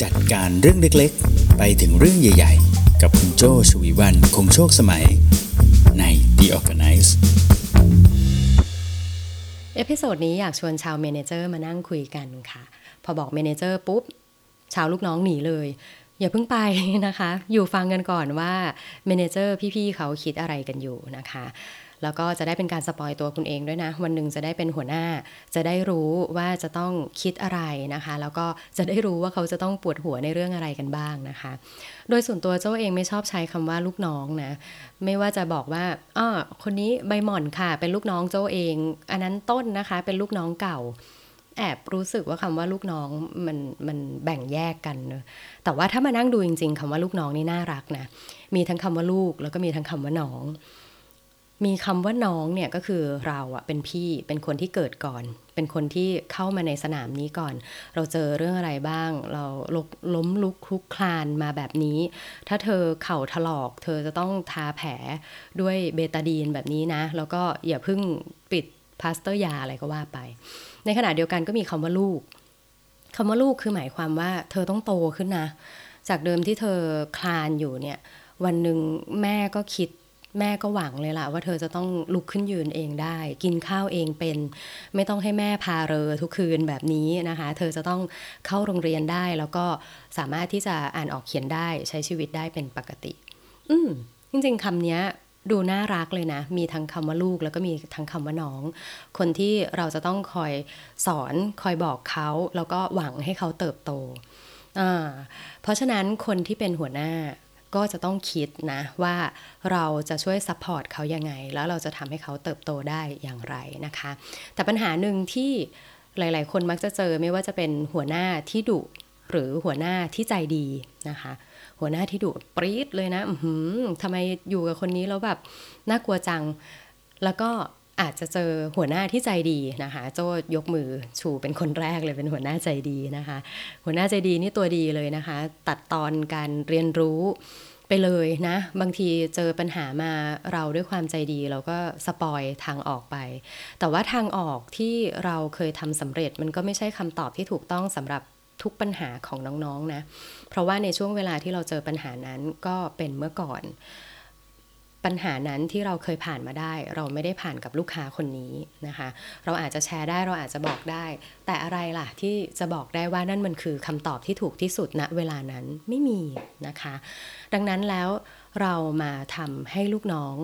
จัดการเรื่องเล็กๆ ไปถึงเรื่องใหญ่ๆ กับคุณโจชวีวันคงโชคสมัย ใน The ORGANICE episode นี้อยากชวนชาว manager มานั่งคุยกันค่ะ พอบอก manager ปุ๊บ ชาวลูกน้องหนีเลย อย่าเพิ่งไปนะคะ อยู่ฟังกันก่อนว่า manager พี่ๆเขาคิดอะไรกันอยู่นะคะ แล้วก็จะได้เป็นการ spoil ตัวคุณเองด้วยนะ วันหนึ่งจะได้เป็นหัวหน้า จะได้รู้ว่าจะต้องคิดอะไรนะคะ แล้วก็จะได้รู้ว่าเขาจะต้องปวดหัวในเรื่องอะไรกันบ้างนะคะ โดยส่วนตัวเจ้าเองไม่ชอบใช้คำว่าลูกน้องนะ ไม่ว่าจะบอกว่าอ้อคนนี้ใบหม่อนค่ะ เป็นลูกน้องเจ้าเอง อันนั้นต้นนะคะ เป็นลูกน้องเก่าแอบรู้สึกว่าคำว่าลูกน้องมันมันแบ่งแยกกันเนอะแต่ว่าถ้ามานั่งดูจริง ๆคำว่าลูกน้องนี่น่ารักนะ มีทั้งคำว่าลูกแล้วก็มีทั้งคำว่าน้อง มีคำว่าน้องเนี่ยก็คือเราอะเป็นพี่เป็นคนที่เกิดก่อน เป็นคนที่เข้ามาในสนามนี้ก่อน เราเจอเรื่องอะไรบ้าง เราล,ล้มลุกคลุกคลานมาแบบนี้ ถ้าเธอเข่าถลอก เธอจะต้องทาแผลด้วยเบตาดีนแบบนี้นะ แล้วก็อย่าเพิ่งปิดพลาสเตอร์ยาอะไรก็ว่าไป ในขณะเดียวกันก็มีคำว่าลูกคำว่าลูกคือหมายความว่า เธอต้องโตขึ้นนะ จากเดิมที่เธอคลานอยู่เนี่ย วันหนึ่งแม่ก็คิด แม่ก็หวังเลยล่ะว่าเธอจะต้องลุกขึ้นยืนเองได้ กินข้าวเองเป็น ไม่ต้องให้แม่พาเรอทุกคืนแบบนี้นะคะ เธอจะต้องเข้าโรงเรียนได้ แล้วก็สามารถที่จะอ่านออกเขียนได้ใช้ชีวิตได้เป็นปกติ อืมจริงๆคำนี้ดูน่ารักเลยนะ มีทั้งคำว่าลูกแล้วก็มีทั้งคำว่าน้อง คนที่เราจะต้องคอยสอนคอยบอกเขา แล้วก็หวังให้เขาเติบโตอ่าเพราะฉะนั้นคนที่เป็นหัวหน้า ก็จะต้องคิดนะว่าเราจะช่วย support เขายังไง แล้วเราจะทำให้เขาเติบโตได้อย่างไรนะคะ แต่ปัญหาหนึ่งที่หลาย ๆ คนมักจะเจอไม่ว่าจะเป็นหัวหน้าที่ดุหรือหัวหน้าที่ใจดีนะคะ หัวหน้าที่ดุปรี๊ดเลยนะทำไมอยู่กับคนนี้แล้วแบบน่ากลัวจัง แล้วก็ อาจจะเจอหัวหน้าที่ใจดีนะคะ โจ้ยกมือชูเป็นคนแรกเลยเป็นหัวหน้าใจดีนะคะ หัวหน้าใจดีนี่ตัวดีเลยนะคะ ตัดตอนการเรียนรู้ไปเลยนะ บางทีเจอปัญหามาเราด้วยความใจดีเราก็สปอยทางออกไป แต่ว่าทางออกที่เราเคยทำสำเร็จมันก็ไม่ใช่คำตอบที่ถูกต้องสำหรับทุกปัญหาของน้องๆนนะ เพราะว่าในช่วงเวลาที่เราเจอปัญหานั้นก็เป็นเมื่อก่อน ปัญหานั้นที่เราเคยผ่านมาได้ เราไม่ได้ผ่านกับลูกค้าคนนี้นะคะ เราอาจจะแชร์ได้เราอาจจะบอกได้ แต่อะไรล่ะที่จะบอกได้ว่านั่นมันคือคำตอบที่ถูกที่สุดณเวลานั้นไม่มีนะคะ ดังนั้นแล้วเรามาทำให้ลูกน้อง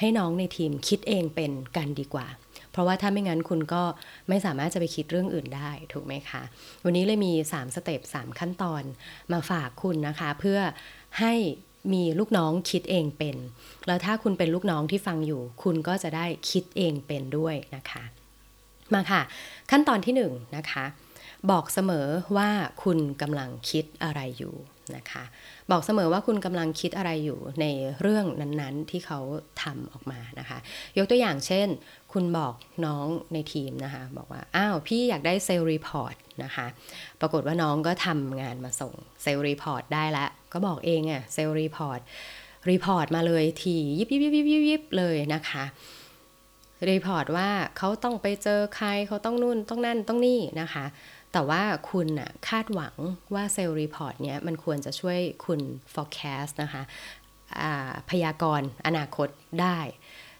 ให้น้องในทีมคิดเองเป็นกันดีกว่าเพราะว่าถ้าไม่งั้นคุณก็ไม่สามารถจะไปคิดเรื่องอื่นได้ถูกไหมคะ วันนี้เลยมี 3 สเต็ป3 ขั้นตอนมาฝากคุณนะคะ เพื่อให้ มีลูกน้องคิดเองเป็น แล้วถ้าคุณเป็นลูกน้องที่ฟังอยู่ คุณก็จะได้คิดเองเป็นด้วยนะคะ มาค่ะ ขั้นตอนที่1 นะคะ บอกเสมอว่าคุณกำลังคิดอะไรอยู่นะคะบอกเสมอว่าคุณกำลังคิดอะไรอยู่ในเรื่องนั้นๆที่เขาทำออกมานะคะ ยกตัวอย่างเช่น คุณบอกน้องในทีมนะคะ บอกว่า อ้าว พี่อยากได้ sales reportนะคะ ปรากฏว่าน้องก็ทำงานมาส่ง sales report ได้แล้ว ก็บอกเองอะ sales report report มาเลยทียิบยิบยิบยิบยิบยิบเลยนะคะ report ว่าเขาต้องไปเจอใครเขาต้องนู่นต้องนั่นต้องนี่นะคะ แต่ว่าคุณน่ะคาดหวังว่า sales report เนี้ยมันควรจะช่วยคุณ forecast นะคะพยากรณ์อนาคตได้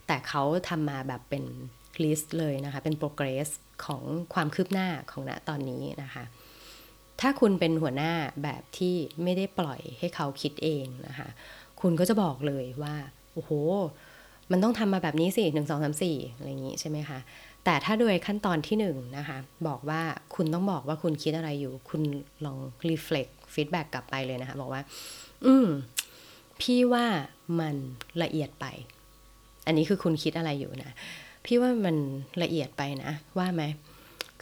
แต่เขาทำมาแบบเป็นลิสต์เลยนะคะ เป็น progress ของความคืบหน้าของณตอนนี้นะคะ ถ้าคุณเป็นหัวหน้าแบบที่ไม่ได้ปล่อยให้เขาคิดเองนะคะ คุณก็จะบอกเลยว่า โอ้โห มันต้องทำมาแบบนี้สิหนึ่งสองสามสี่อะไรอย่างนี้ใช่ไหมคะ แต่ถ้าโดยขั้นตอนที่หนึ่งนะคะ บอกว่าคุณต้องบอกว่าคุณคิดอะไรอยู่ คุณลอง reflect feedback กลับไปเลยนะคะ บอกว่า อืม พี่ว่ามันละเอียดไป อันนี้คือคุณคิดอะไรอยู่นะ พี่ว่ามันละเอียดไปนะ ว่าไหม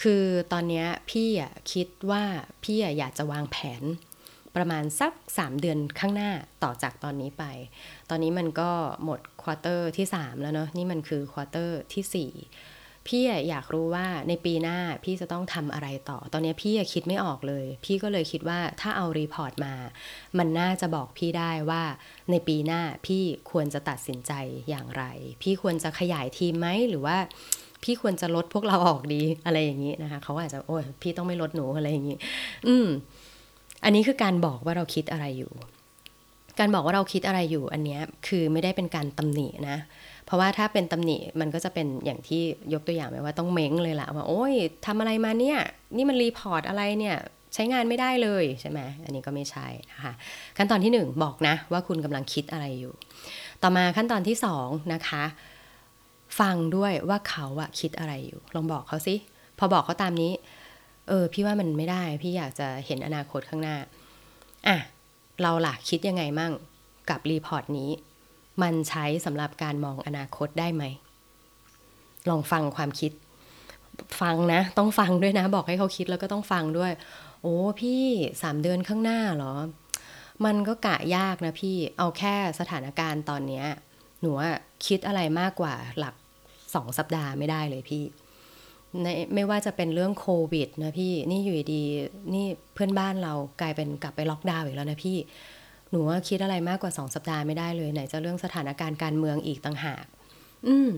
คือตอนนี้พี่อะคิดว่าพี่อะอยากจะวางแผนประมาณสัก 3 เดือนข้างหน้าต่อจากตอนนี้ไป ตอนนี้มันก็หมด quarter ที่ 3 แล้วเนาะนี่มันคือ quarter ที่ 4 พี่อยากรู้ว่าในปีหน้าพี่จะต้องทำอะไรต่อ ตอนนี้พี่คิดไม่ออกเลย พี่ก็เลยคิดว่าถ้าเอา report มา มันน่าจะบอกพี่ได้ว่าในปีหน้าพี่ควรจะตัดสินใจอย่างไร พี่ควรจะขยายทีมไหมหรือว่า พี่ควรจะลดพวกเราออกดีอะไรอย่างนี้นะคะเขาอาจจะโอ้ยพี่ต้องไม่ลดหนูอะไรอย่างนี้ อืม อันนี้คือการบอกว่าเราคิดอะไรอยู่ การบอกว่าเราคิดอะไรอยู่ อันเนี้ยคือไม่ได้เป็นการตำหนินะเพราะว่าถ้าเป็นตำหนิมันก็จะเป็นอย่างที่ยกตัวอย่างไปว่าต้องเม้งเลยละว่าโอ้ยทำอะไรมาเนี่ย นี่มัน report อะไรเนี่ยใช้งานไม่ได้เลยใช่ไหมอันนี้ก็ไม่ใช่นะคะขั้นตอนที่ 1 บอกนะว่าคุณกำลังคิดอะไรอยู่ ต่อมาขั้นตอนที่2นะคะ ฟังด้วยว่าเขาอะคิดอะไรอยู่ ลองบอกเขาสิ พอบอกเขาตามนี้ เออ พี่ว่ามันไม่ได้ พี่อยากจะเห็นอนาคตข้างหน้า อะ เราล่ะคิดยังไงมั่งกับ report นี้ มันใช้สำหรับการมองอนาคตได้ไหม ลองฟังความคิด ฟังนะ ต้องฟังด้วยนะ บอกให้เขาคิดแล้วก็ต้องฟังด้วย โอ้พี่สามเดือนข้างหน้าเหรอ มันก็กะยากนะพี่ เอาแค่สถานการณ์ตอนเนี้ยหนูคิดอะไรมากกว่าหลัก สองสัปดาห์ไม่ได้เลยพี่ในไม่ว่าจะเป็นเรื่องโควิดนะพี่ นี่อยู่ดี นี่เพื่อนบ้านเรากลายเป็นกลับไปล็อกดาวน์อีกแล้วนะพี่ หนูว่าคิดอะไรมากกว่าสองสัปดาห์ไม่ได้เลย ไหนจะเรื่องสถานการณ์การเมืองอีกต่างหาก อืม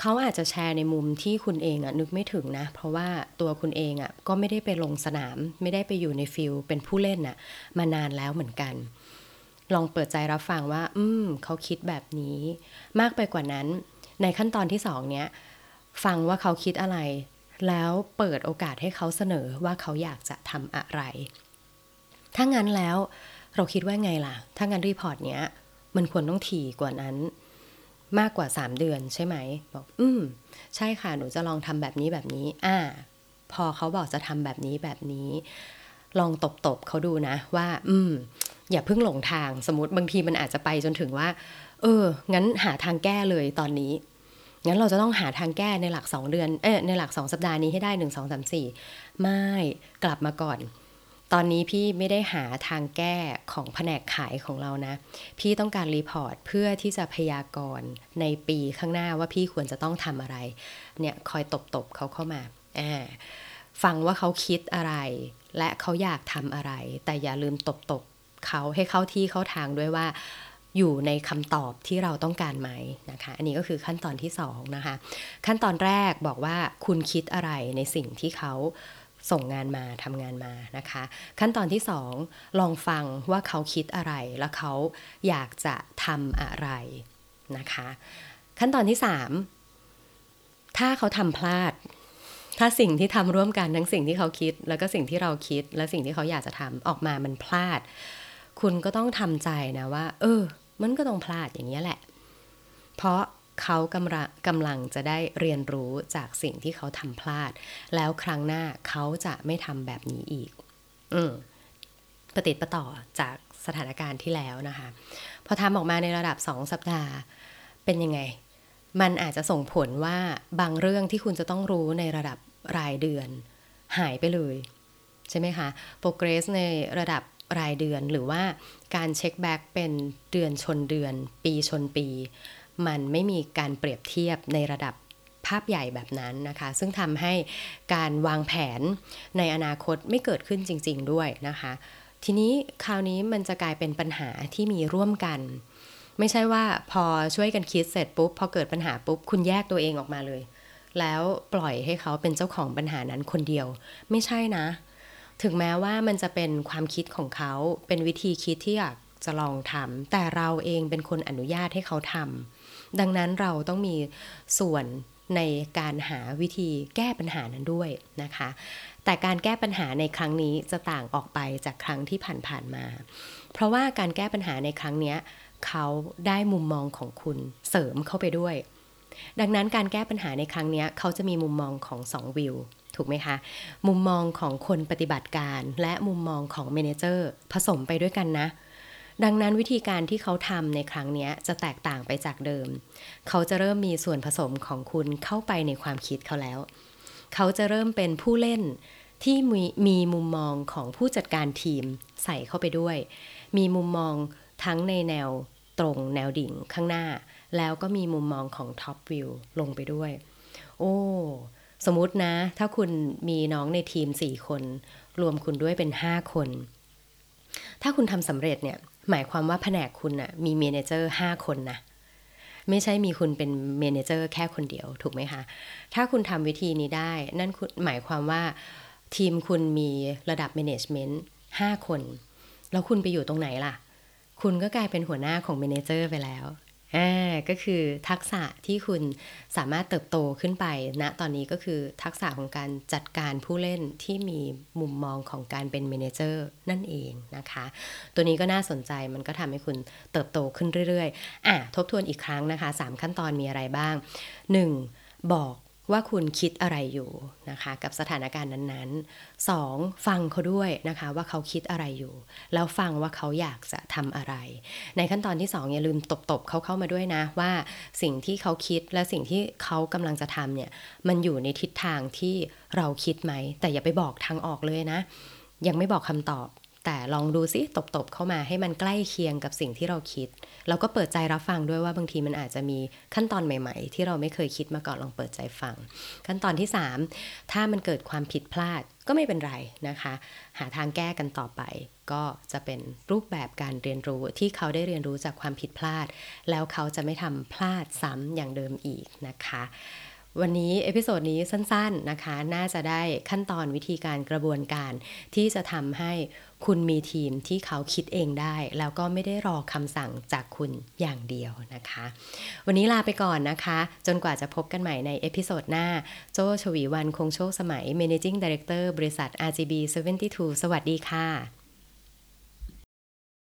เขาอาจจะแชร์ในมุมที่คุณเองอะนึกไม่ถึงนะ เพราะว่าตัวคุณเองอะก็ไม่ได้ไปลงสนาม ไม่ได้ไปอยู่ใน field เป็นผู้เล่นอะมานานแล้วเหมือนกัน ลองเปิดใจรับฟังว่า อืมเขาคิดแบบนี้ มากไปกว่านั้น ในขั้นตอนที่สองเนี้ยฟังว่าเขาคิดอะไร แล้วเปิดโอกาสให้เขาเสนอว่าเขาอยากจะทำอะไร ถ้างั้นแล้วเราคิดว่าไงล่ะ ถ้างั้น report เนี้ยมันควรต้องถี่กว่านั้น มากกว่า 3 เดือนใช่ไหมบอกอืมใช่ค่ะหนูจะลองทำแบบนี้แบบนี้ อ่า พอเขาบอกจะทำแบบนี้แบบนี้ ลองตบๆเขาดูนะว่า อืมอย่าเพิ่งหลงทางสมมติบางทีมันอาจจะไปจนถึงว่า เออ งั้นหาทางแก้เลยตอนนี้ งั้นเราจะต้องหาทางแก้ในหลัก 2 เดือน เออในหลัก 2 สัปดาห์นี้ให้ได้ 1 2 3 4 ไม่กลับมาก่อน ตอนนี้พี่ไม่ได้หาทางแก้ของแผนกขายของเรานะ พี่ต้องการรีพอร์ตเพื่อที่จะพยากรณ์ในปีข้างหน้าว่าพี่ควรจะต้องทำอะไร เนี่ยคอยตบๆเขาเข้ามาอ่าฟังว่าเขาคิดอะไร และเขาอยากทำอะไร แต่อย่าลืมตบๆเขาให้เข้าที่เข้าทางด้วยว่า อยู่ในคำตอบที่เราต้องการไหมนะคะ อันนี้ก็คือขั้นตอนที่2นะคะ ขั้นตอนแรกบอกว่าคุณคิดอะไรในสิ่งที่เขาส่งงานมาทำงานมานะคะ ขั้นตอนที่ 2 ลองฟังว่าเขาคิดอะไรแล้วเขาอยากจะทำอะไรนะคะ ขั้นตอนที่ 3 ถ้าเขาทำพลาด ถ้าสิ่งที่ทำร่วมกันทั้งสิ่งที่เขาคิด แล้วก็สิ่งที่เราคิด และสิ่งที่เขาอยากจะทำออกมามันพลาด คุณก็ต้องทำใจนะว่า เออ มันก็ต้องพลาดอย่างนี้แหละ เพราะเขากำลังกำลังจะได้เรียนรู้จากสิ่งที่เขาทำพลาด แล้วครั้งหน้าเขาจะไม่ทำแบบนี้อีก อืมปฏิดประต่อจากสถานการณ์ที่แล้วนะคะ พอทำออกมาในระดับ 2 สัปดาห์เป็นยังไง มันอาจจะส่งผลว่าบางเรื่องที่คุณจะต้องรู้ในระดับรายเดือน หายไปเลย ใช่ไหมคะโปรเกรสในระดับ รายเดือน หรือว่าการเช็คแบ็กเป็นเดือนชนเดือน ปีชนปี มันไม่มีการเปรียบเทียบในระดับภาพใหญ่แบบนั้นนะคะ ซึ่งทำให้การวางแผนในอนาคตไม่เกิดขึ้นจริง ๆด้วยนะคะ ทีนี้คราวนี้มันจะกลายเป็นปัญหาที่มีร่วมกัน ไม่ใช่ว่าพอช่วยกันคิดเสร็จปุ๊บพอเกิดปัญหาปุ๊บคุณแยกตัวเองออกมาเลย แล้วปล่อยให้เขาเป็นเจ้าของปัญหานั้นคนเดียว ไม่ใช่นะ ถึงแม้ว่ามันจะเป็นความคิดของเขาเป็นวิธีคิดที่อยากจะลองทำแต่เราเองเป็นคนอนุญาตให้เขาทำดังนั้นเราต้องมีส่วนในการหาวิธีแก้ปัญหานั้นด้วยนะคะ แต่การแก้ปัญหาในครั้งนี้จะต่างออกไปจากครั้งที่ผ่านๆมา เพราะว่าการแก้ปัญหาในครั้งนี้เขาได้มุมมองของคุณเสริมเข้าไปด้วย ดังนั้นการแก้ปัญหาในครั้งนี้เขาจะมีมุมมองของสองวิว ถูกไหมคะ มุมมองของคนปฏิบัติการและมุมมองของเมนเจอร์ผสมไปด้วยกันนะ ดังนั้นวิธีการที่เขาทำในครั้งนี้จะแตกต่างไปจากเดิม เขาจะเริ่มมีส่วนผสมของคุณเข้าไปในความคิดเขาแล้ว เขาจะเริ่มเป็นผู้เล่นที่มีมีมุมมองของผู้จัดการทีมใส่เข้าไปด้วย มีมุมมองทั้งในแนวตรงแนวดิ่งข้างหน้า แล้วก็มีมุมมองของท็อปวิวลงไปด้วย โอ้ สมมตินะ ถ้าคุณมีน้องในทีม 4 คน รวมคุณด้วยเป็น 5 คน ถ้าคุณทำสำเร็จเนี่ย หมายความว่าแผนกคุณนะ่ะมีเมนเจอร์ 5 คนนะไม่ใช่มีคุณเป็นเมนเจอร์แค่คนเดียวถูกไหมคะ ถ้าคุณทำวิธีนี้ได้ นั่นหมายความว่าทีมคุณมีระดับ management 5คน แล้วคุณไปอยู่ตรงไหนล่ะ คุณก็กลายเป็นหัวหน้าของเมนเจอร์ไปแล้ว อ่าก็คือทักษะที่คุณสามารถเติบโตขึ้นไปณนะตอนนี้ก็คือทักษะของการจัดการผู้เล่นที่มีมุมมองของการเป็นเมนเจอร์นั่นเองนะคะ ตัวนี้ก็น่าสนใจมันก็ทำให้คุณเติบโตขึ้นเรื่อยๆ อะทบทวนอีกครั้งนะคะ 3 ขั้นตอนมีอะไรบ้าง 1. บอก ว่าคุณคิดอะไรอยู่นะคะกับสถานการณ์นั้นๆ 2. ฟังเขาด้วยนะคะว่าเขาคิดอะไรอยู่ แล้วฟังว่าเขาอยากจะทำอะไร ในขั้นตอนที่ 2 อย่าลืมตบๆเขาเข้ามาด้วยนะว่าสิ่งที่เขาคิดและสิ่งที่เขากำลังจะทำเนี่ยมันอยู่ในทิศทางที่เราคิดไหม แต่อย่าไปบอกทางออกเลยนะ ยังไม่บอกคำตอบ แต่ลองดูซิตบๆเข้ามาให้มันใกล้เคียงกับสิ่งที่เราคิดเราก็เปิดใจรับฟังด้วยว่าบางทีมันอาจจะมีขั้นตอนใหม่ ๆ ที่เราไม่เคยคิดมาก่อนลองเปิดใจฟัง ขั้นตอนที่ 3 ถ้ามันเกิดความผิดพลาดก็ไม่เป็นไรนะคะ หาทางแก้กันต่อไป ก็จะเป็นรูปแบบการเรียนรู้ที่เขาได้เรียนรู้จากความผิดพลาด แล้วเขาจะไม่ทำพลาดซ้ำอย่างเดิมอีกนะคะ วันนี้ episode นี้สั้นๆนะคะ น่าจะได้ขั้นตอนวิธีการกระบวนการที่จะทำให้คุณมีทีมที่เขาคิดเองได้ แล้วก็ไม่ได้รอคำสั่งจากคุณอย่างเดียวนะคะ วันนี้ลาไปก่อนนะคะ จนกว่าจะพบกันใหม่ในเอพิโซดหน้า โจชวีวันคงโชคสมัย Managing Director บริษัท RGB 72 สวัสดีค่ะ